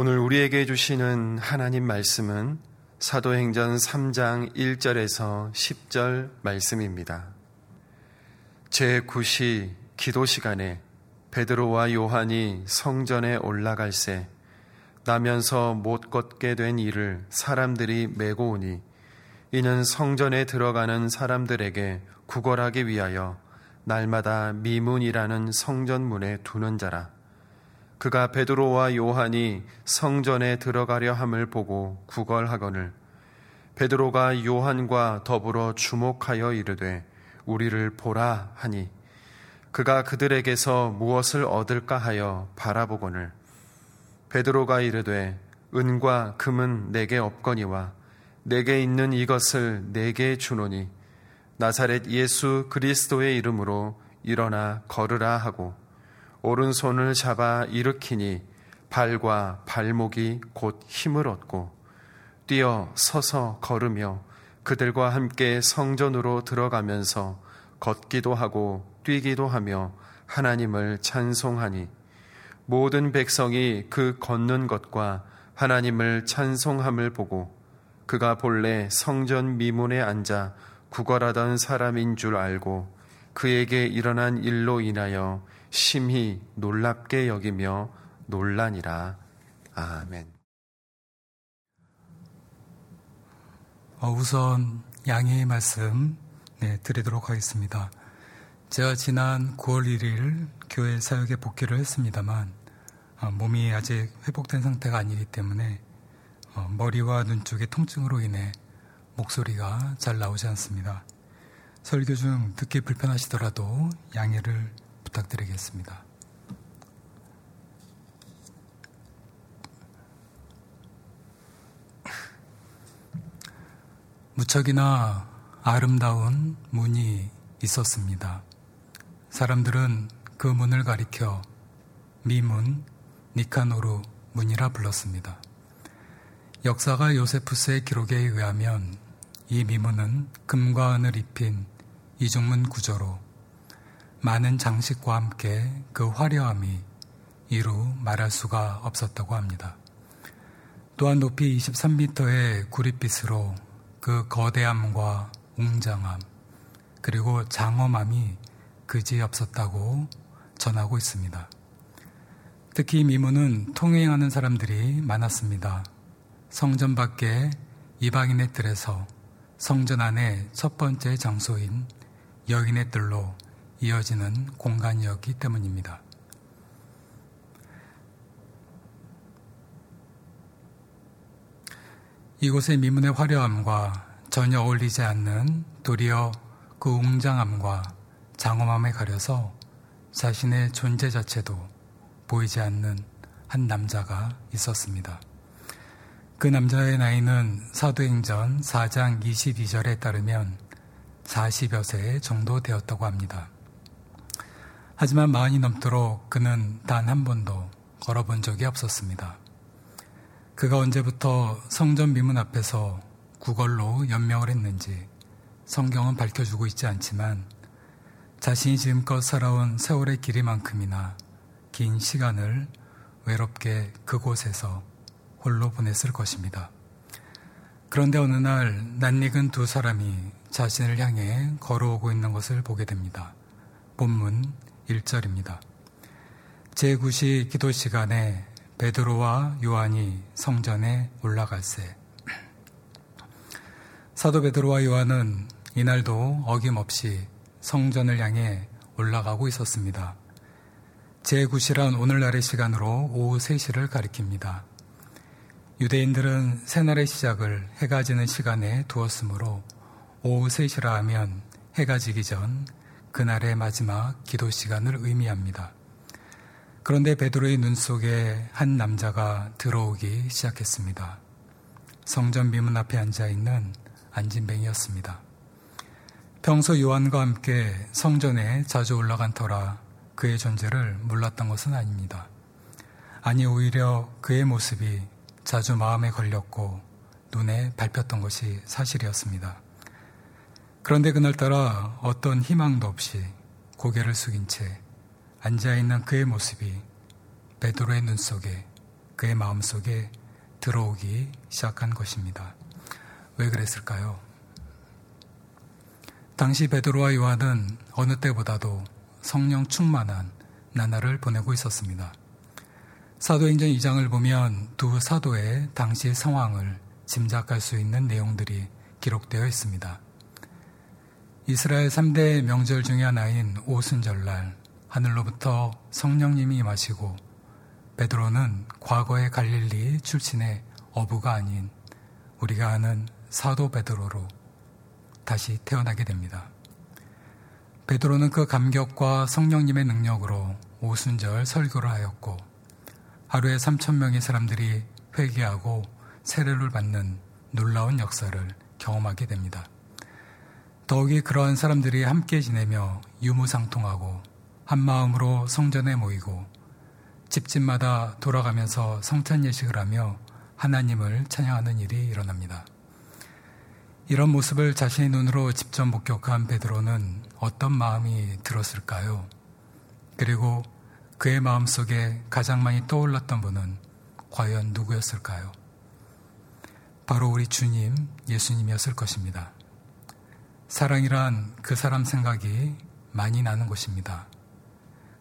오늘 우리에게 주시는 하나님 말씀은 사도행전 3장 1절에서 10절 말씀입니다. 제9시 기도 시간에 베드로와 요한이 성전에 올라갈새 나면서 못 걷게 된 이를 사람들이 메고 오니 이는 성전에 들어가는 사람들에게 구걸하기 위하여 날마다 미문이라는 성전문에 두는 자라. 그가 베드로와 요한이 성전에 들어가려 함을 보고 구걸하거늘 베드로가 요한과 더불어 주목하여 이르되 우리를 보라 하니 그가 그들에게서 무엇을 얻을까 하여 바라보거늘. 베드로가 이르되 은과 금은 내게 없거니와 내게 있는 이것을 내게 주노니 나사렛 예수 그리스도의 이름으로 일어나 걸으라 하고 오른손을 잡아 일으키니 발과 발목이 곧 힘을 얻고 뛰어 서서 걸으며 그들과 함께 성전으로 들어가면서 걷기도 하고 뛰기도 하며 하나님을 찬송하니 모든 백성이 그 걷는 것과 하나님을 찬송함을 보고 그가 본래 성전 미문에 앉아 구걸하던 사람인 줄 알고 그에게 일어난 일로 인하여 심히 놀랍게 여기며 놀라니라. 아멘. 어, 우선 양해의 말씀 네, 드리도록 하겠습니다. 제가 지난 9월 1일 교회 사역에 복귀를 했습니다만 어, 몸이 아직 회복된 상태가 아니기 때문에 어, 머리와 눈 쪽의 통증으로 인해 목소리가 잘 나오지 않습니다. 설교 중 듣기 불편하시더라도 양해를 부탁드리겠습니다. 무척이나 아름다운 문이 있었습니다. 사람들은 그 문을 가리켜 미문, 니카노르 문이라 불렀습니다. 역사가 요세푸스의 기록에 의하면 이 미문은 금과 은을 입힌 이중문 구조로 많은 장식과 함께 그 화려함이 이루 말할 수가 없었다고 합니다. 또한 높이 23m의 구릿빛으로 그 거대함과 웅장함, 그리고 장엄함이 그지 없었다고 전하고 있습니다. 특히 미문은 통행하는 사람들이 많았습니다. 성전 밖에 이방인의 뜰에서 성전 안의 첫 번째 장소인 여인의 뜰로 이어지는 공간이었기 때문입니다. 이곳의 미문의 화려함과 전혀 어울리지 않는 도리어 그 웅장함과 장엄함에 가려서 자신의 존재 자체도 보이지 않는 한 남자가 있었습니다. 그 남자의 나이는 사도행전 4장 22절에 따르면 40여 세 정도 되었다고 합니다. 하지만 마흔이 넘도록 그는 단 한 번도 걸어본 적이 없었습니다. 그가 언제부터 성전 미문 앞에서 구걸로 연명을 했는지 성경은 밝혀주고 있지 않지만 자신이 지금껏 살아온 세월의 길이만큼이나 긴 시간을 외롭게 그곳에서 홀로 보냈을 것입니다. 그런데 어느 날 낯익은 두 사람이 자신을 향해 걸어오고 있는 것을 보게 됩니다. 본문 1절입니다. 제9시 기도 시간에 베드로와 요한이 성전에 올라갈세. 사도 베드로와 요한은 이날도 어김없이 성전을 향해 올라가고 있었습니다. 제9시란 오늘날의 시간으로 오후 3시를 가리킵니다. 유대인들은 새날의 시작을 해가 지는 시간에 두었으므로 오후 3시라 하면 해가 지기 전 그날의 마지막 기도 시간을 의미합니다. 그런데 베드로의 눈 속에 한 남자가 들어오기 시작했습니다. 성전 미문 앞에 앉아 있는 안진뱅이였습니다. 평소 요한과 함께 성전에 자주 올라간 터라 그의 존재를 몰랐던 것은 아닙니다. 아니 오히려 그의 모습이 자주 마음에 걸렸고 눈에 밟혔던 것이 사실이었습니다. 그런데 그날따라 어떤 희망도 없이 고개를 숙인 채 앉아있는 그의 모습이 베드로의 눈 속에 그의 마음 속에 들어오기 시작한 것입니다. 왜 그랬을까요? 당시 베드로와 요한은 어느 때보다도 성령 충만한 나날을 보내고 있었습니다. 사도행전 2장을 보면 두 사도의 당시 상황을 짐작할 수 있는 내용들이 기록되어 있습니다. 이스라엘 3대 명절 중의 하나인 오순절날 하늘로부터 성령님이 임하시고 베드로는 과거의 갈릴리 출신의 어부가 아닌 우리가 아는 사도 베드로로 다시 태어나게 됩니다. 베드로는 그 감격과 성령님의 능력으로 오순절 설교를 하였고 하루에 3천 명의 사람들이 회개하고 세례를 받는 놀라운 역사를 경험하게 됩니다. 더욱이 그러한 사람들이 함께 지내며 유무상통하고 한 마음으로 성전에 모이고 집집마다 돌아가면서 성찬 예식을 하며 하나님을 찬양하는 일이 일어납니다. 이런 모습을 자신의 눈으로 직접 목격한 베드로는 어떤 마음이 들었을까요? 그리고 그의 마음 속에 가장 많이 떠올랐던 분은 과연 누구였을까요? 바로 우리 주님, 예수님이었을 것입니다. 사랑이란 그 사람 생각이 많이 나는 것입니다.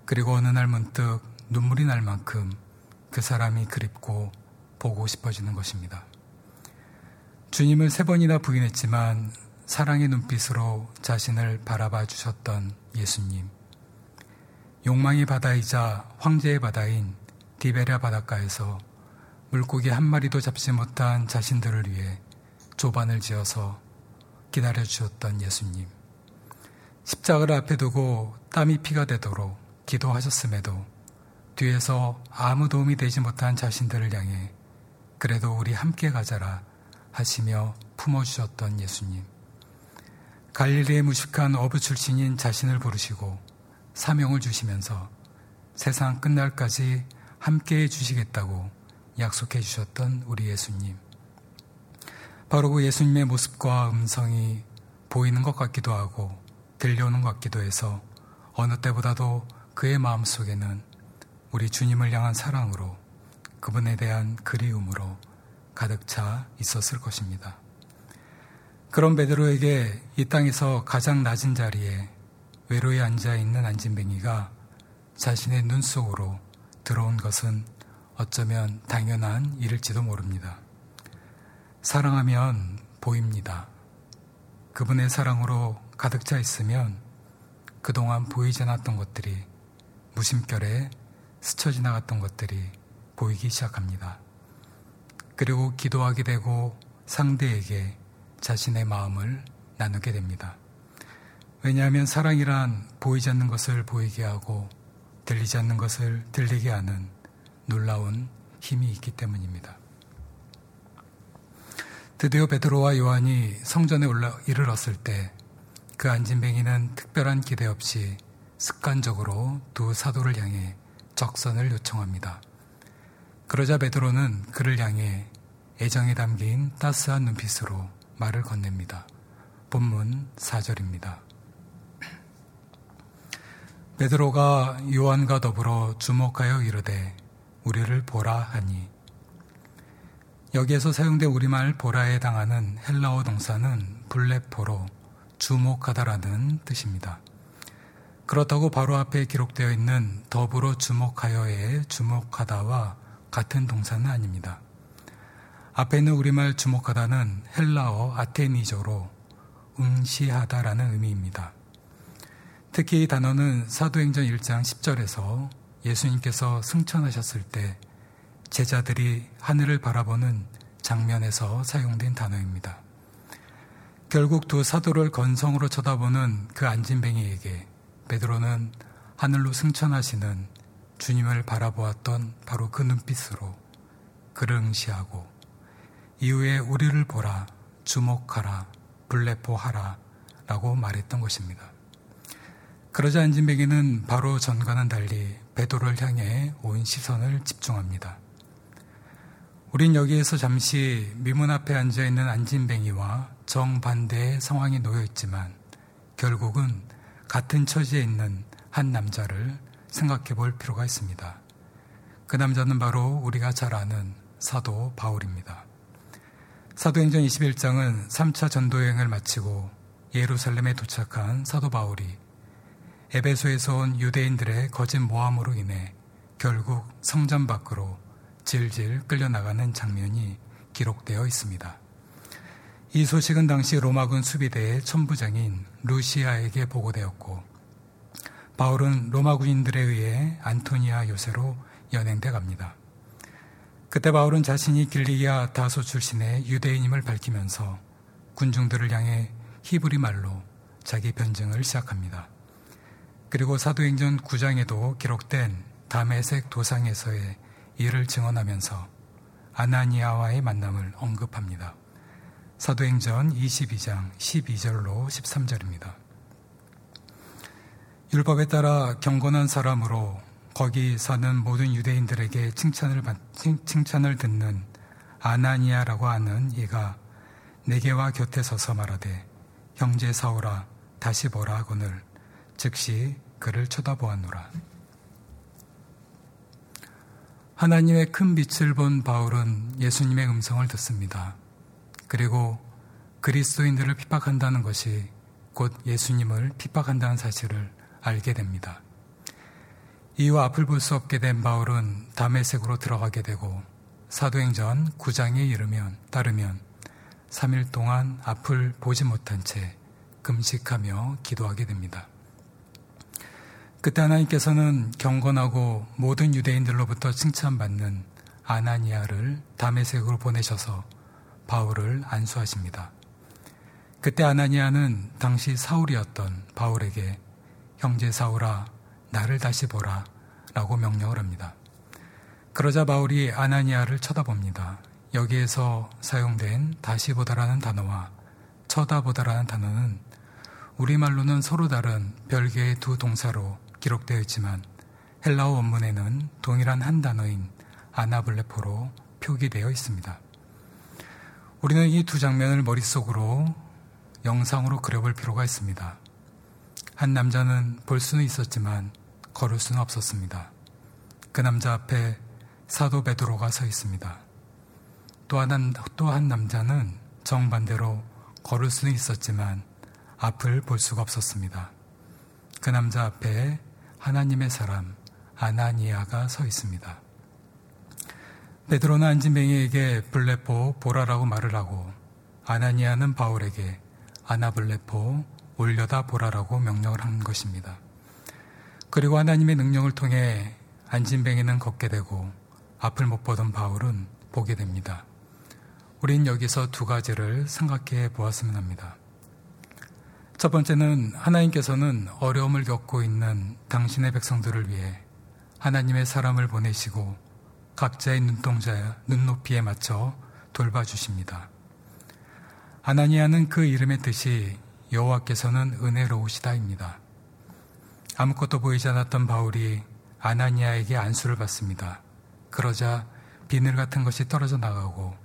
그리고 어느 날 문득 눈물이 날 만큼 그 사람이 그립고 보고 싶어지는 것입니다. 주님을 세 번이나 부인했지만 사랑의 눈빛으로 자신을 바라봐 주셨던 예수님. 욕망의 바다이자 황제의 바다인 디베랴 바닷가에서 물고기 한 마리도 잡지 못한 자신들을 위해 조반을 지어서 기다려 주셨던 예수님. 십자가를 앞에 두고 땀이 피가 되도록 기도하셨음에도 뒤에서 아무 도움이 되지 못한 자신들을 향해 그래도 우리 함께 가자라 하시며 품어주셨던 예수님. 갈릴리의 무식한 어부 출신인 자신을 부르시고 사명을 주시면서 세상 끝날까지 함께 해 주시겠다고 약속해 주셨던 우리 예수님. 바로 그 예수님의 모습과 음성이 보이는 것 같기도 하고 들려오는 것 같기도 해서 어느 때보다도 그의 마음 속에는 우리 주님을 향한 사랑으로 그분에 대한 그리움으로 가득 차 있었을 것입니다. 그런 베드로에게 이 땅에서 가장 낮은 자리에 외로이 앉아 있는 안진뱅이가 자신의 눈 속으로 들어온 것은 어쩌면 당연한 일일지도 모릅니다. 사랑하면 보입니다. 그분의 사랑으로 가득 차 있으면 그동안 보이지 않았던 것들이 무심결에 스쳐 지나갔던 것들이 보이기 시작합니다. 그리고 기도하게 되고 상대에게 자신의 마음을 나누게 됩니다. 왜냐하면 사랑이란 보이지 않는 것을 보이게 하고 들리지 않는 것을 들리게 하는 놀라운 힘이 있기 때문입니다. 드디어 베드로와 요한이 성전에 올라 이르렀을 때 그 안진뱅이는 특별한 기대 없이 습관적으로 두 사도를 향해 적선을 요청합니다. 그러자 베드로는 그를 향해 애정에 담긴 따스한 눈빛으로 말을 건넵니다. 본문 4절입니다. 베드로가 요한과 더불어 주목하여 이르되 우리를 보라 하니 여기에서 사용된 우리말 보라에 해당하는 헬라어 동사는 블레포로 주목하다라는 뜻입니다. 그렇다고 바로 앞에 기록되어 있는 더불어 주목하여의 주목하다와 같은 동사는 아닙니다. 앞에 있는 우리말 주목하다는 헬라어 아테니저로 응시하다라는 의미입니다. 특히 이 단어는 사도행전 1장 10절에서 예수님께서 승천하셨을 때 제자들이 하늘을 바라보는 장면에서 사용된 단어입니다. 결국 두 사도를 건성으로 쳐다보는 그 안진뱅이에게 베드로는 하늘로 승천하시는 주님을 바라보았던 바로 그 눈빛으로 그를 응시하고 이후에 우리를 보라, 주목하라, 불레포하라 라고 말했던 것입니다. 그러자 안진뱅이는 바로 전과는 달리 베도를 향해 온 시선을 집중합니다. 우린 여기에서 잠시 미문 앞에 앉아 있는 안진뱅이와 정반대의 상황이 놓여 있지만 결국은 같은 처지에 있는 한 남자를 생각해 볼 필요가 있습니다. 그 남자는 바로 우리가 잘 아는 사도 바울입니다. 사도행전 21장은 3차 전도여행을 마치고 예루살렘에 도착한 사도 바울이 에베소에서 온 유대인들의 거짓 모함으로 인해 결국 성전 밖으로 질질 끌려나가는 장면이 기록되어 있습니다. 이 소식은 당시 로마군 수비대의 천부장인 루시아에게 보고되었고 바울은 로마 군인들에 의해 안토니아 요새로 연행돼 갑니다. 그때 바울은 자신이 길리기아 다소 출신의 유대인임을 밝히면서 군중들을 향해 히브리 말로 자기 변증을 시작합니다. 그리고 사도행전 9장에도 기록된 다메색 도상에서의 일을 증언하면서 아나니아와의 만남을 언급합니다. 사도행전 22장 12절로 13절입니다. 율법에 따라 경건한 사람으로 거기 사는 모든 유대인들에게 칭찬을, 칭찬을 듣는 아나니아라고 하는 이가 내게와 곁에 서서 말하되 형제 사오라 다시 보라 하거늘 즉시 그를 쳐다보았노라. 하나님의 큰 빛을 본 바울은 예수님의 음성을 듣습니다. 그리고 그리스도인들을 핍박한다는 것이 곧 예수님을 핍박한다는 사실을 알게 됩니다. 이후 앞을 볼 수 없게 된 바울은 담메색으로 들어가게 되고 사도행전 9장에 이르면 따르면 3일 동안 앞을 보지 못한 채 금식하며 기도하게 됩니다. 그때 하나님께서는 경건하고 모든 유대인들로부터 칭찬받는 아나니아를 담메색으로 보내셔서 바울을 안수하십니다. 그때 아나니아는 당시 사울이었던 바울에게 형제 사울아 나를 다시 보라 라고 명령을 합니다. 그러자 바울이 아나니아를 쳐다봅니다. 여기에서 사용된 다시 보다라는 단어와 쳐다보다라는 단어는 우리말로는 서로 다른 별개의 두 동사로 기록되어 있지만 헬라어 원문에는 동일한 한 단어인 아나블레포로 표기되어 있습니다. 우리는 이 두 장면을 머릿속으로 영상으로 그려볼 필요가 있습니다. 한 남자는 볼 수는 있었지만 걸을 수는 없었습니다. 그 남자 앞에 사도 베드로가 서 있습니다. 또 한, 또한 남자는 정반대로 걸을 수는 있었지만 앞을 볼 수가 없었습니다. 그 남자 앞에 하나님의 사람 아나니아가 서 있습니다. 베드로는 안진뱅이에게 블레포 보라라고 말을 하고 아나니아는 바울에게 아나블레포 올려다 보라라고 명령을 한 것입니다. 그리고 하나님의 능력을 통해 안진뱅이는 걷게 되고 앞을 못 보던 바울은 보게 됩니다. 우린 여기서 두 가지를 생각해 보았으면 합니다. 첫 번째는 하나님께서는 어려움을 겪고 있는 당신의 백성들을 위해 하나님의 사람을 보내시고 각자의 눈동자, 눈높이에 맞춰 돌봐주십니다. 아나니아는 그 이름의 뜻이 여호와께서는 은혜로우시다입니다. 아무것도 보이지 않았던 바울이 아나니아에게 안수를 받습니다. 그러자 비늘 같은 것이 떨어져 나가고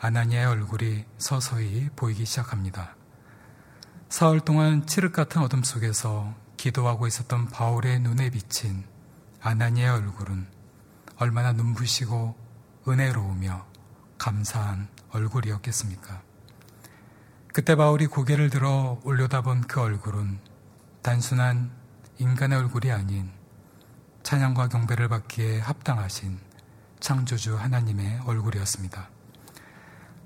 아나니아의 얼굴이 서서히 보이기 시작합니다. 사흘 동안 칠흑 같은 어둠 속에서 기도하고 있었던 바울의 눈에 비친 아나니의 얼굴은 얼마나 눈부시고 은혜로우며 감사한 얼굴이었겠습니까? 그때 바울이 고개를 들어 올려다본 그 얼굴은 단순한 인간의 얼굴이 아닌 찬양과 경배를 받기에 합당하신 창조주 하나님의 얼굴이었습니다.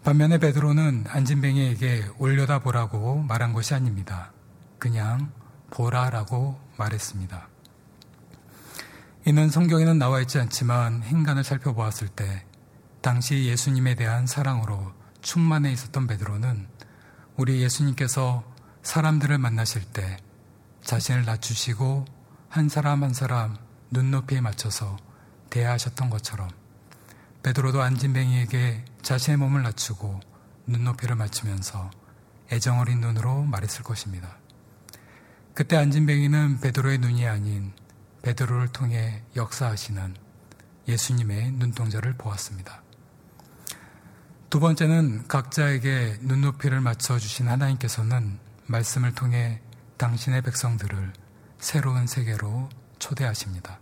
반면에 베드로는 안진뱅이에게 올려다 보라고 말한 것이 아닙니다. 그냥 보라라고 말했습니다. 이는 성경에는 나와 있지 않지만 행간을 살펴보았을 때 당시 예수님에 대한 사랑으로 충만해 있었던 베드로는 우리 예수님께서 사람들을 만나실 때 자신을 낮추시고 한 사람 한 사람 눈높이에 맞춰서 대하셨던 것처럼 베드로도 안진뱅이에게 자신의 몸을 낮추고 눈높이를 맞추면서 애정 어린 눈으로 말했을 것입니다. 그때 안진뱅이는 베드로의 눈이 아닌 베드로를 통해 역사하시는 예수님의 눈동자를 보았습니다. 두 번째는 각자에게 눈높이를 맞춰 주신 하나님께서는 말씀을 통해 당신의 백성들을 새로운 세계로 초대하십니다.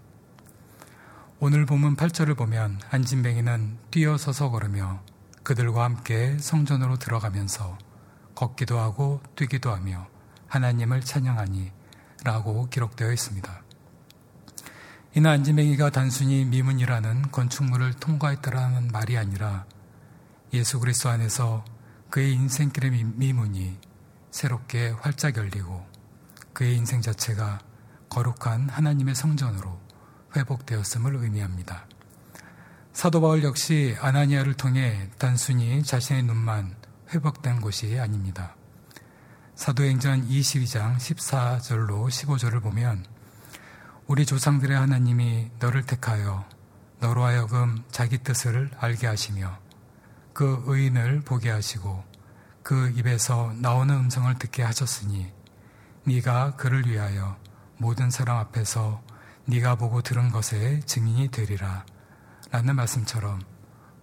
오늘 본문 8절을 보면 안진뱅이는 뛰어서서 걸으며 그들과 함께 성전으로 들어가면서 걷기도 하고 뛰기도 하며 하나님을 찬양하니 라고 기록되어 있습니다. 이는 안진뱅이가 단순히 미문이라는 건축물을 통과했다라는 말이 아니라 예수 그리스도 안에서 그의 인생길의 미문이 새롭게 활짝 열리고 그의 인생 자체가 거룩한 하나님의 성전으로 회복되었음을 의미합니다. 사도 바울 역시 아나니아를 통해 단순히 자신의 눈만 회복된 것이 아닙니다. 사도행전 22장 14절로 15절을 보면 우리 조상들의 하나님이 너를 택하여 너로 하여금 자기 뜻을 알게 하시며 그 의인을 보게 하시고 그 입에서 나오는 음성을 듣게 하셨으니 네가 그를 위하여 모든 사람 앞에서 네가 보고 들은 것에 증인이 되리라 라는 말씀처럼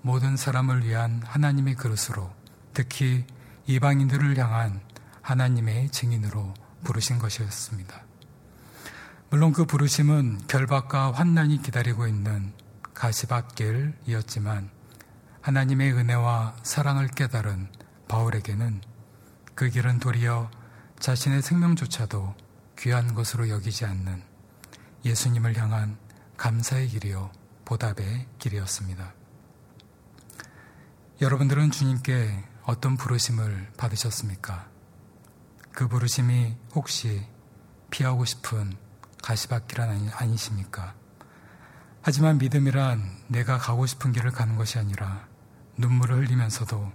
모든 사람을 위한 하나님의 그릇으로 특히 이방인들을 향한 하나님의 증인으로 부르신 것이었습니다. 물론 그 부르심은 결박과 환난이 기다리고 있는 가시밭길이었지만 하나님의 은혜와 사랑을 깨달은 바울에게는 그 길은 도리어 자신의 생명조차도 귀한 것으로 여기지 않는 예수님을 향한 감사의 길이요 보답의 길이었습니다. 여러분들은 주님께 어떤 부르심을 받으셨습니까? 그 부르심이 혹시 피하고 싶은 가시밭길은 아니 십니까? 하지만 믿음이란 내가 가고 싶은 길을 가는 것이 아니라 눈물을 흘리면서도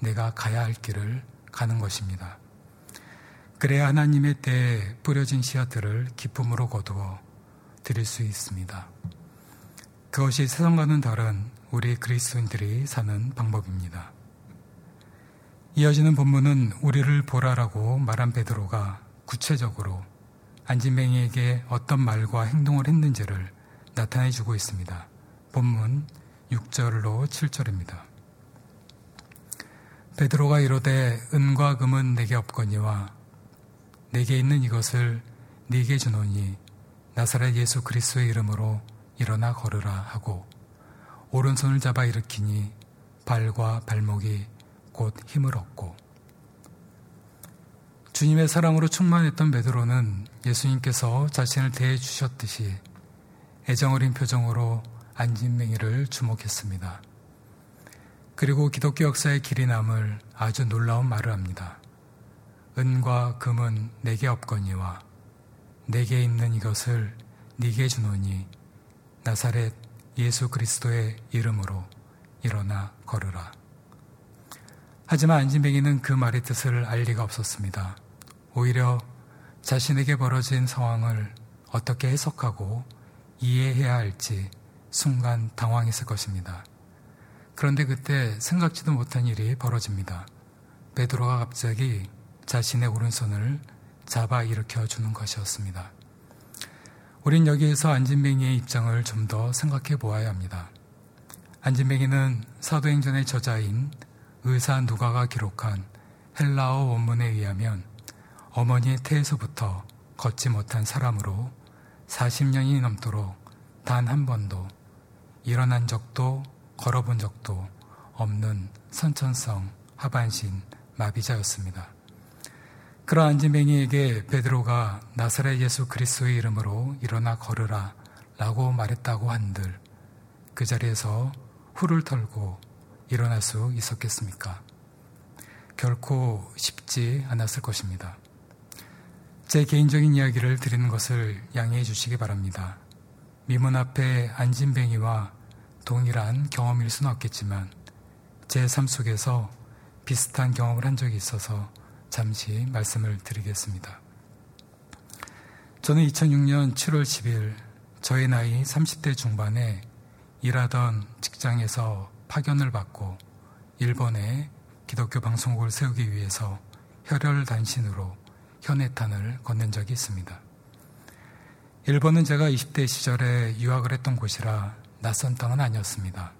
내가 가야 할 길을 가는 것입니다. 그래야 하나님의 때에 뿌려진 씨앗들을 기쁨으로 거두어 드릴 수 있습니다. 그것이 세상과는 다른 우리 그리스도인들이 사는 방법입니다. 이어지는 본문은 우리를 보라라고 말한 베드로가 구체적으로 안진뱅이에게 어떤 말과 행동을 했는지를 나타내 주고 있습니다. 본문 6절로 7절입니다. 베드로가 이르되 은과 금은 내게 없거니와 내게 있는 이것을 네게 주노니 나사렛 예수 그리스도의 이름으로 일어나 걸으라 하고 오른손을 잡아 일으키니 발과 발목이 곧 힘을 얻고 주님의 사랑으로 충만했던 베드로는 예수님께서 자신을 대해 주셨듯이 애정어린 표정으로 안진맹이를 주목했습니다. 그리고 기독교 역사의 길이 남을 아주 놀라운 말을 합니다. 은과 금은 내게 없거니와 내게 있는 이것을 네게 주노니 나사렛 예수 그리스도의 이름으로 일어나 걸으라. 하지만 안진뱅이는 그 말의 뜻을 알 리가 없었습니다. 오히려 자신에게 벌어진 상황을 어떻게 해석하고 이해해야 할지 순간 당황했을 것입니다. 그런데 그때 생각지도 못한 일이 벌어집니다. 베드로가 갑자기 자신의 오른손을 잡아 일으켜 주는 것이었습니다. 우린 여기에서 안진뱅이의 입장을 좀 더 생각해 보아야 합니다. 안진뱅이는 사도행전의 저자인 의사 누가가 기록한 헬라어 원문에 의하면 어머니의 태에서부터 걷지 못한 사람으로 40년이 넘도록 단 한 번도 일어난 적도 걸어본 적도 없는 선천성 하반신 마비자였습니다. 그러한 안진뱅이에게 베드로가 나사렛 예수 그리스도의 이름으로 일어나 걸으라 라고 말했다고 한들 그 자리에서 후를 털고 일어날 수 있었겠습니까? 결코 쉽지 않았을 것입니다. 제 개인적인 이야기를 드리는 것을 양해해 주시기 바랍니다. 미문 앞에 안진뱅이와 동일한 경험일 수는 없겠지만 제 삶 속에서 비슷한 경험을 한 적이 있어서 잠시 말씀을 드리겠습니다. 저는 2006년 7월 10일 저의 나이 30대 중반에 일하던 직장에서 파견을 받고 일본에 기독교 방송국을 세우기 위해서 혈혈 단신으로 현해탄을 건넨 적이 있습니다. 일본은 제가 20대 시절에 유학을 했던 곳이라 낯선 땅은 아니었습니다.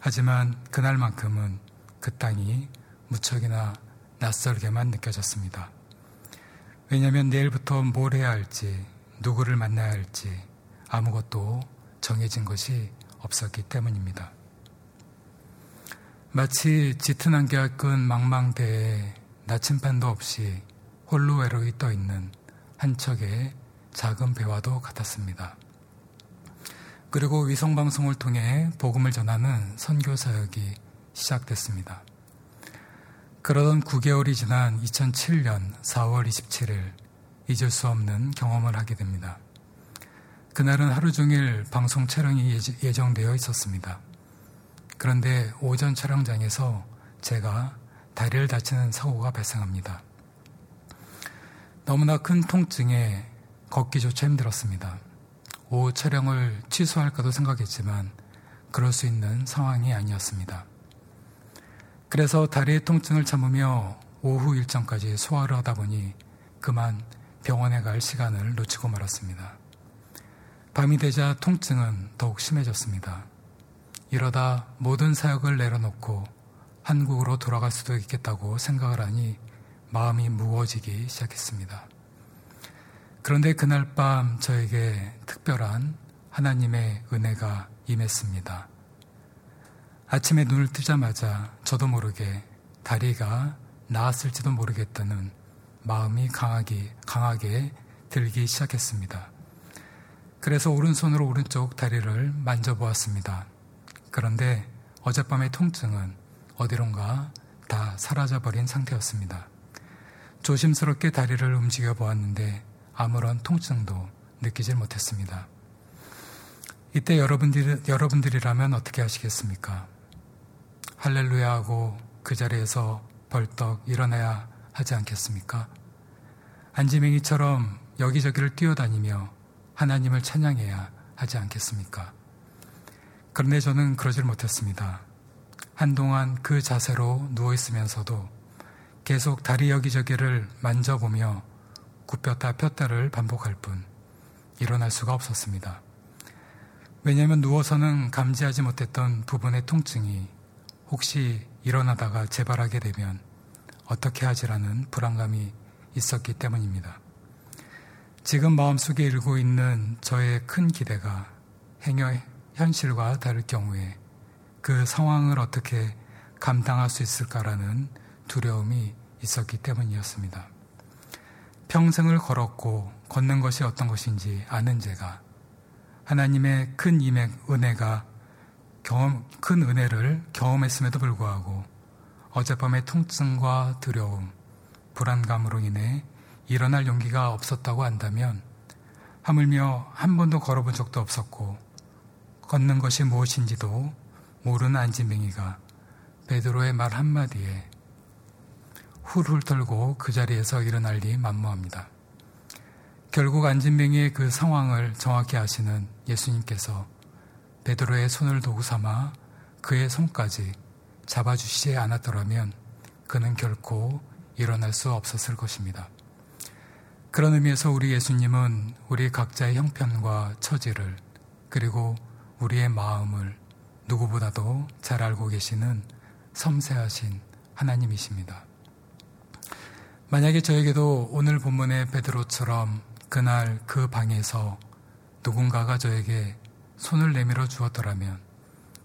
하지만 그날만큼은 그 땅이 무척이나 낯설게만 느껴졌습니다. 왜냐하면 내일부터 뭘 해야 할지, 누구를 만나야 할지 아무것도 정해진 것이 없었기 때문입니다. 마치 짙은 안개가 끈 망망대에 나침반도 없이 홀로 외로이 떠 있는 한 척의 작은 배와도 같았습니다. 그리고 위성방송을 통해 복음을 전하는 선교 사역이 시작됐습니다. 그러던 9개월이 지난 2007년 4월 27일 잊을 수 없는 경험을 하게 됩니다. 그날은 하루 종일 방송 촬영이 예정되어 있었습니다. 그런데 오전 촬영장에서 제가 다리를 다치는 사고가 발생합니다. 너무나 큰 통증에 걷기조차 힘들었습니다. 오후 촬영을 취소할까도 생각했지만 그럴 수 있는 상황이 아니었습니다. 그래서 다리의 통증을 참으며 오후 일정까지 소화를 하다 보니 그만 병원에 갈 시간을 놓치고 말았습니다. 밤이 되자 통증은 더욱 심해졌습니다. 이러다 모든 사역을 내려놓고 한국으로 돌아갈 수도 있겠다고 생각을 하니 마음이 무거워지기 시작했습니다. 그런데 그날 밤 저에게 특별한 하나님의 은혜가 임했습니다. 아침에 눈을 뜨자마자 저도 모르게 다리가 나았을지도 모르겠다는 마음이 강하게, 강하게 들기 시작했습니다. 그래서 오른손으로 오른쪽 다리를 만져보았습니다. 그런데 어젯밤의 통증은 어디론가 다 사라져버린 상태였습니다. 조심스럽게 다리를 움직여 보았는데 아무런 통증도 느끼질 못했습니다. 이때 여러분들, 여러분들이라면 어떻게 하시겠습니까? 할렐루야 하고 그 자리에서 벌떡 일어나야 하지 않겠습니까? 안지맹이처럼 여기저기를 뛰어다니며 하나님을 찬양해야 하지 않겠습니까? 그런데 저는 그러질 못했습니다. 한동안 그 자세로 누워있으면서도 계속 다리 여기저기를 만져보며 굽혔다 폈다를 반복할 뿐 일어날 수가 없었습니다. 왜냐하면 누워서는 감지하지 못했던 부분의 통증이 혹시 일어나다가 재발하게 되면 어떻게 하지라는 불안감이 있었기 때문입니다. 지금 마음속에 일고 있는 저의 큰 기대가 행여 현실과 다를 경우에 그 상황을 어떻게 감당할 수 있을까라는 두려움이 있었기 때문이었습니다. 평생을 걸었고 걷는 것이 어떤 것인지 아는 제가 하나님의 큰 임의 은혜가 경험, 큰 은혜를 경험했음에도 불구하고 어젯밤의 통증과 두려움, 불안감으로 인해 일어날 용기가 없었다고 한다면 하물며 한 번도 걸어본 적도 없었고 걷는 것이 무엇인지도 모르는 안진뱅이가 베드로의 말 한마디에 훌훌 털고 그 자리에서 일어날 리 만무합니다. 결국 안진뱅이의 그 상황을 정확히 아시는 예수님께서 베드로의 손을 도구 삼아 그의 손까지 잡아주시지 않았더라면 그는 결코 일어날 수 없었을 것입니다. 그런 의미에서 우리 예수님은 우리 각자의 형편과 처지를 그리고 우리의 마음을 누구보다도 잘 알고 계시는 섬세하신 하나님이십니다. 만약에 저에게도 오늘 본문의 베드로처럼 그날 그 방에서 누군가가 저에게 손을 내밀어 주었더라면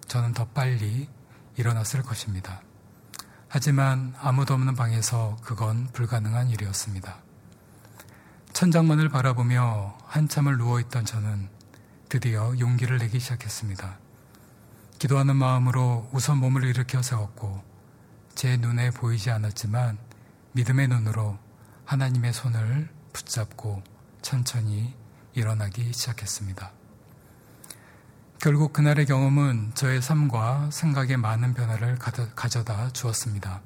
저는 더 빨리 일어났을 것입니다. 하지만 아무도 없는 방에서 그건 불가능한 일이었습니다. 천장문을 바라보며 한참을 누워있던 저는 드디어 용기를 내기 시작했습니다. 기도하는 마음으로 우선 몸을 일으켜 세웠고 제 눈에 보이지 않았지만 믿음의 눈으로 하나님의 손을 붙잡고 천천히 일어나기 시작했습니다. 결국 그날의 경험은 저의 삶과 생각에 많은 변화를 가져다 주었습니다.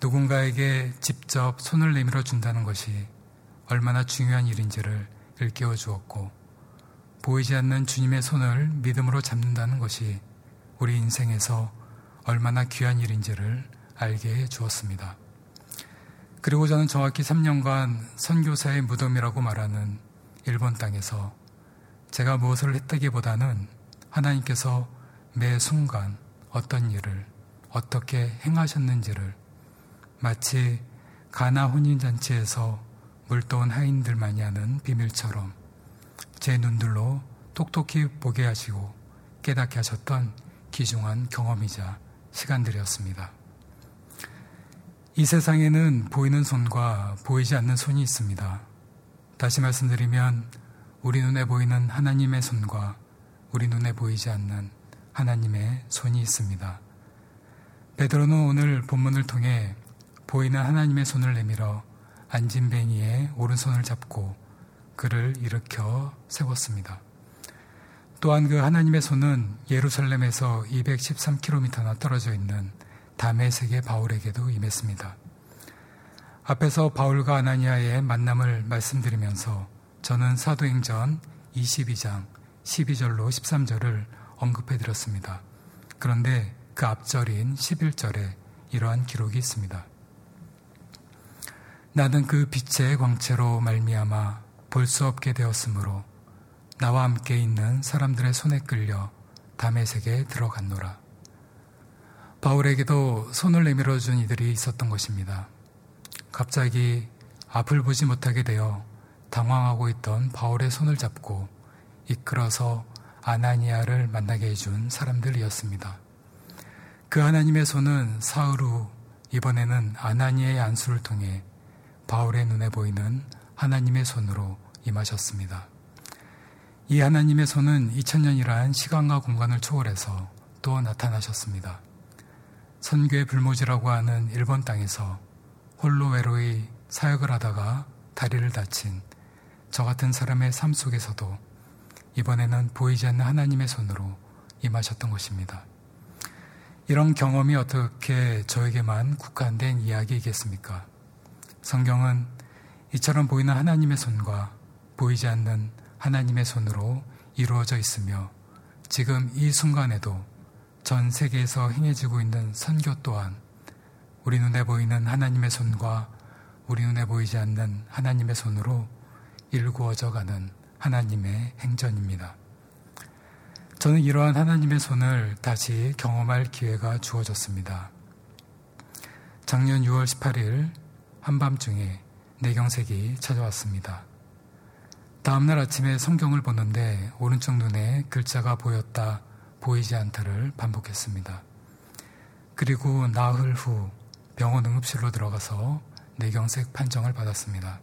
누군가에게 직접 손을 내밀어 준다는 것이 얼마나 중요한 일인지를 일깨워 주었고, 보이지 않는 주님의 손을 믿음으로 잡는다는 것이 우리 인생에서 얼마나 귀한 일인지를 알게 해 주었습니다. 그리고 저는 정확히 3년간 선교사의 무덤이라고 말하는 일본 땅에서 제가 무엇을 했다기보다는 하나님께서 매 순간 어떤 일을 어떻게 행하셨는지를 마치 가나 혼인잔치에서 물도온 하인들만이 하는 비밀처럼 제 눈들로 똑똑히 보게 하시고 깨닫게 하셨던 귀중한 경험이자 시간들이었습니다. 이 세상에는 보이는 손과 보이지 않는 손이 있습니다. 다시 말씀드리면 우리 눈에 보이는 하나님의 손과 우리 눈에 보이지 않는 하나님의 손이 있습니다. 베드로는 오늘 본문을 통해 보이는 하나님의 손을 내밀어 앉은 뱅이의 오른손을 잡고 그를 일으켜 세웠습니다. 또한 그 하나님의 손은 예루살렘에서 213km나 떨어져 있는 다메섹의 바울에게도 임했습니다. 앞에서 바울과 아나니아의 만남을 말씀드리면서 저는 사도행전 22장 12절로 13절을 언급해 드렸습니다. 그런데 그 앞절인 11절에 이러한 기록이 있습니다. 나는 그 빛의 광채로 말미암아 볼 수 없게 되었으므로 나와 함께 있는 사람들의 손에 끌려 담에색에 들어갔노라. 바울에게도 손을 내밀어 준 이들이 있었던 것입니다. 갑자기 앞을 보지 못하게 되어 당황하고 있던 바울의 손을 잡고 이끌어서 아나니아를 만나게 해준 사람들이었습니다. 그 하나님의 손은 사흘 후 이번에는 아나니아의 안수를 통해 바울의 눈에 보이는 하나님의 손으로 임하셨습니다. 이 하나님의 손은 2000년이란 시간과 공간을 초월해서 또 나타나셨습니다. 선교의 불모지라고 하는 일본 땅에서 홀로 외로이 사역을 하다가 다리를 다친 저 같은 사람의 삶 속에서도 이번에는 보이지 않는 하나님의 손으로 임하셨던 것입니다. 이런 경험이 어떻게 저에게만 국한된 이야기이겠습니까? 성경은 이처럼 보이는 하나님의 손과 보이지 않는 하나님의 손으로 이루어져 있으며 지금 이 순간에도 전 세계에서 행해지고 있는 선교 또한 우리 눈에 보이는 하나님의 손과 우리 눈에 보이지 않는 하나님의 손으로 일구어져 가는 하나님의 행전입니다. 저는 이러한 하나님의 손을 다시 경험할 기회가 주어졌습니다. 작년 6월 18일 한밤중에 내경색이 찾아왔습니다. 다음날 아침에 성경을 보는데 오른쪽 눈에 글자가 보였다 보이지 않다를 반복했습니다. 그리고 나흘 후 병원 응급실로 들어가서 뇌경색 판정을 받았습니다.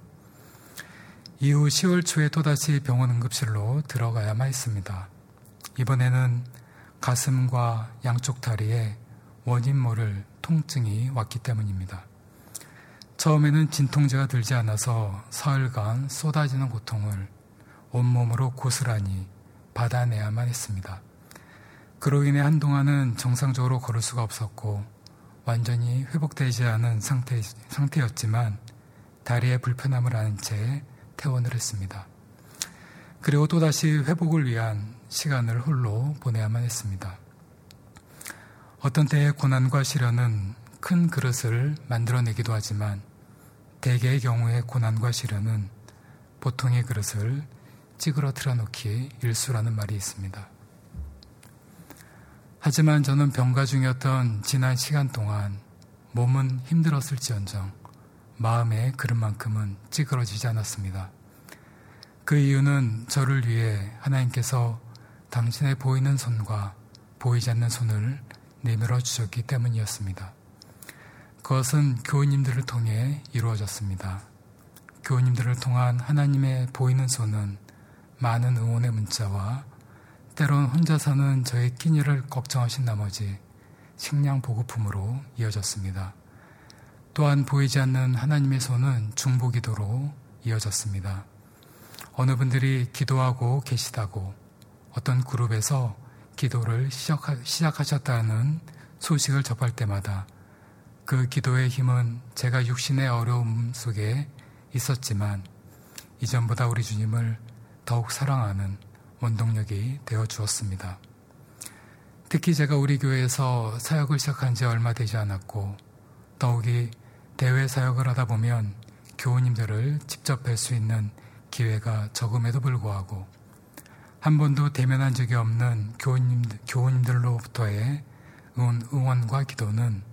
이후 10월 초에 또다시 병원 응급실로 들어가야만 했습니다. 이번에는 가슴과 양쪽 다리에 원인 모를 통증이 왔기 때문입니다. 처음에는 진통제가 들지 않아서 사흘간 쏟아지는 고통을 온몸으로 고스란히 받아내야만 했습니다. 그로 인해 한동안은 정상적으로 걸을 수가 없었고 완전히 회복되지 않은 상태, 상태였지만 다리에 불편함을 아는 채 퇴원을 했습니다. 그리고 또다시 회복을 위한 시간을 홀로 보내야만 했습니다. 어떤 때의 고난과 시련은 큰 그릇을 만들어내기도 하지만 대개의 경우에 고난과 시련은 보통의 그릇을 찌그러뜨려 놓기 일수라는 말이 있습니다. 하지만 저는 병가 중이었던 지난 시간 동안 몸은 힘들었을지언정 마음의 그릇만큼은 찌그러지지 않았습니다. 그 이유는 저를 위해 하나님께서 당신의 보이는 손과 보이지 않는 손을 내밀어 주셨기 때문이었습니다. 그것은 교우님들을 통해 이루어졌습니다. 교우님들을 통한 하나님의 보이는 손은 많은 응원의 문자와 때론 혼자 사는 저의 끼니를 걱정하신 나머지 식량 보급품으로 이어졌습니다. 또한 보이지 않는 하나님의 손은 중보 기도로 이어졌습니다. 어느 분들이 기도하고 계시다고 어떤 그룹에서 기도를 시작하, 셨다는 소식을 접할 때마다 그 기도의 힘은 제가 육신의 어려움 속에 있었지만 이전보다 우리 주님을 더욱 사랑하는 원동력이 되어 주었습니다. 특히 제가 우리 교회에서 사역을 시작한 지 얼마 되지 않았고 더욱이 대외 사역을 하다 보면 교우님들을 직접 뵐 수 있는 기회가 적음에도 불구하고 한 번도 대면한 적이 없는 교우님들, 교우님들로부터의 응원, 응원과 기도는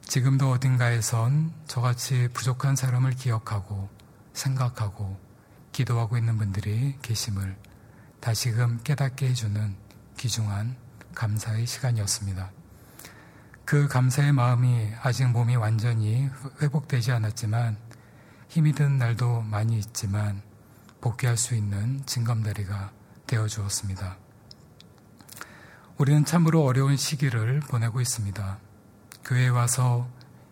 지금도 어딘가에선 저같이 부족한 사람을 기억하고 생각하고 기도하고 있는 분들이 계심을 다시금 깨닫게 해주는 귀중한 감사의 시간이었습니다. 그 감사의 마음이 아직 몸이 완전히 회복되지 않았지만 힘이 든 날도 많이 있지만 복귀할 수 있는 징검다리가 되어 주었습니다. 우리는 참으로 어려운 시기를 보내고 있습니다. 교회에 와서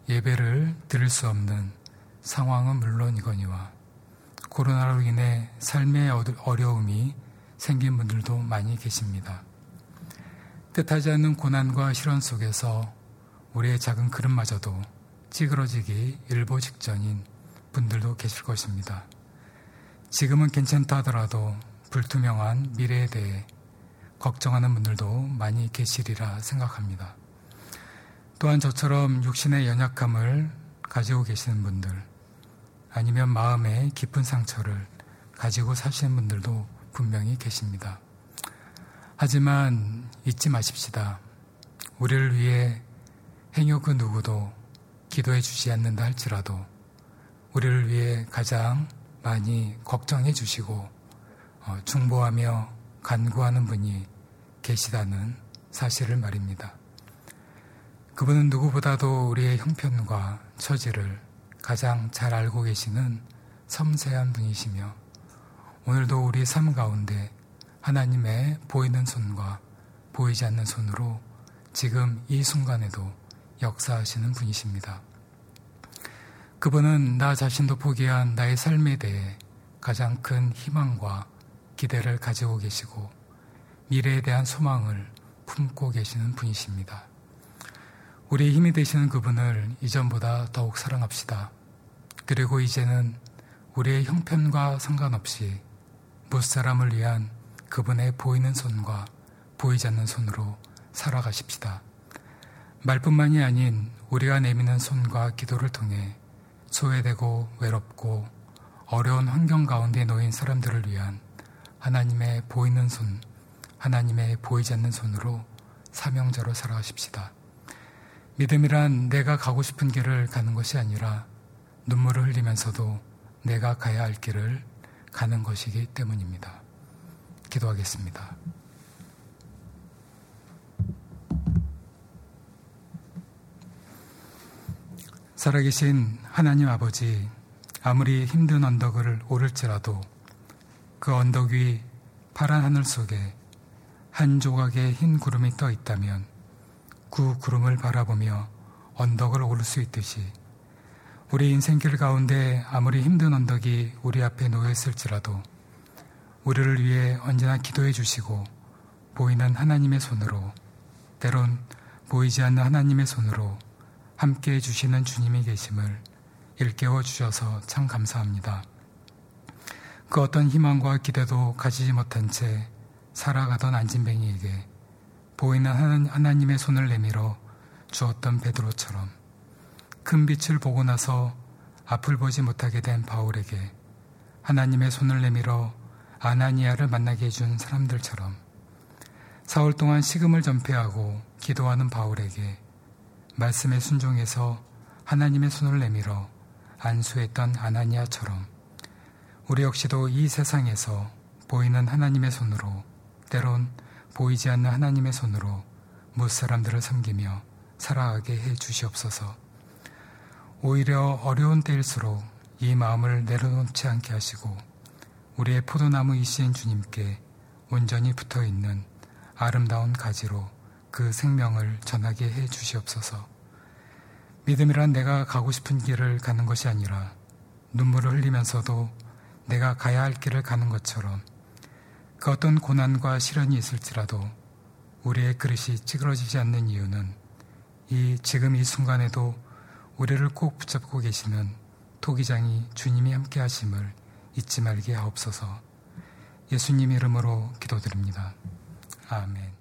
예배를 드릴 수 없는 상황은 물론이거니와 코로나로 인해 삶의 어려움이 생긴 분들도 많이 계십니다. 뜻하지 않는 고난과 실현 속에서 우리의 작은 그릇마저도 찌그러지기 일보 직전인 분들도 계실 것입니다. 지금은 괜찮다 하더라도 불투명한 미래에 대해 걱정하는 분들도 많이 계시리라 생각합니다. 또한 저처럼 육신의 연약함을 가지고 계시는 분들, 아니면 마음의 깊은 상처를 가지고 사시는 분들도 분명히 계십니다. 하지만 잊지 마십시다. 우리를 위해 행여 그 누구도 기도해 주지 않는다 할지라도 우리를 위해 가장 많이 걱정해 주시고 어, 중보하며 간구하는 분이 계시다는 사실을 말입니다. 그분은 누구보다도 우리의 형편과 처지를 가장 잘 알고 계시는 섬세한 분이시며 오늘도 우리 삶 가운데 하나님의 보이는 손과 보이지 않는 손으로 지금 이 순간에도 역사하시는 분이십니다. 그분은 나 자신도 포기한 나의 삶에 대해 가장 큰 희망과 기대를 가지고 계시고 미래에 대한 소망을 품고 계시는 분이십니다. 우리의 힘이 되시는 그분을 이전보다 더욱 사랑합시다. 그리고 이제는 우리의 형편과 상관없이 무사람을 위한 그분의 보이는 손과 보이지 않는 손으로 살아가십시다. 말뿐만이 아닌 우리가 내미는 손과 기도를 통해 소외되고 외롭고 어려운 환경 가운데 놓인 사람들을 위한 하나님의 보이는 손, 하나님의 보이지 않는 손으로 사명자로 살아가십시다. 믿음이란 내가 가고 싶은 길을 가는 것이 아니라 눈물을 흘리면서도 내가 가야 할 길을 가는 것이기 때문입니다. 기도하겠습니다. 살아계신 하나님 아버지, 아무리 힘든 언덕을 오를지라도 그 언덕 위 파란 하늘 속에 한 조각의 흰 구름이 떠 있다면 그 구름을 바라보며 언덕을 오를 수 있듯이 우리 인생길 가운데 아무리 힘든 언덕이 우리 앞에 놓여 있을지라도 우리를 위해 언제나 기도해 주시고 보이는 하나님의 손으로 때론 보이지 않는 하나님의 손으로 함께 해주시는 주님이 계심을 일깨워 주셔서 참 감사합니다. 그 어떤 희망과 기대도 가지지 못한 채 살아가던 안진뱅이에게 보이는 하나님의 손을 내밀어 주었던 베드로처럼 큰 빛을 보고 나서 앞을 보지 못하게 된 바울에게 하나님의 손을 내밀어 아나니아를 만나게 해준 사람들처럼 사흘 동안 식음을 전폐하고 기도하는 바울에게 말씀에 순종해서 하나님의 손을 내밀어 안수했던 아나니아처럼 우리 역시도 이 세상에서 보이는 하나님의 손으로 때론 보이지 않는 하나님의 손으로 못 사람들을 섬기며 살아가게 해 주시옵소서. 오히려 어려운 때일수록 이 마음을 내려놓지 않게 하시고 우리의 포도나무이신 주님께 온전히 붙어 있는 아름다운 가지로 그 생명을 전하게 해 주시옵소서. 믿음이란 내가 가고 싶은 길을 가는 것이 아니라 눈물을 흘리면서도 내가 가야 할 길을 가는 것처럼 그 어떤 고난과 시련이 있을지라도 우리의 그릇이 찌그러지지 않는 이유는 이 지금 이 순간에도 우리를 꼭 붙잡고 계시는 토기장이 주님이 함께 하심을 잊지 말게 하옵소서 예수님 이름으로 기도드립니다. 아멘.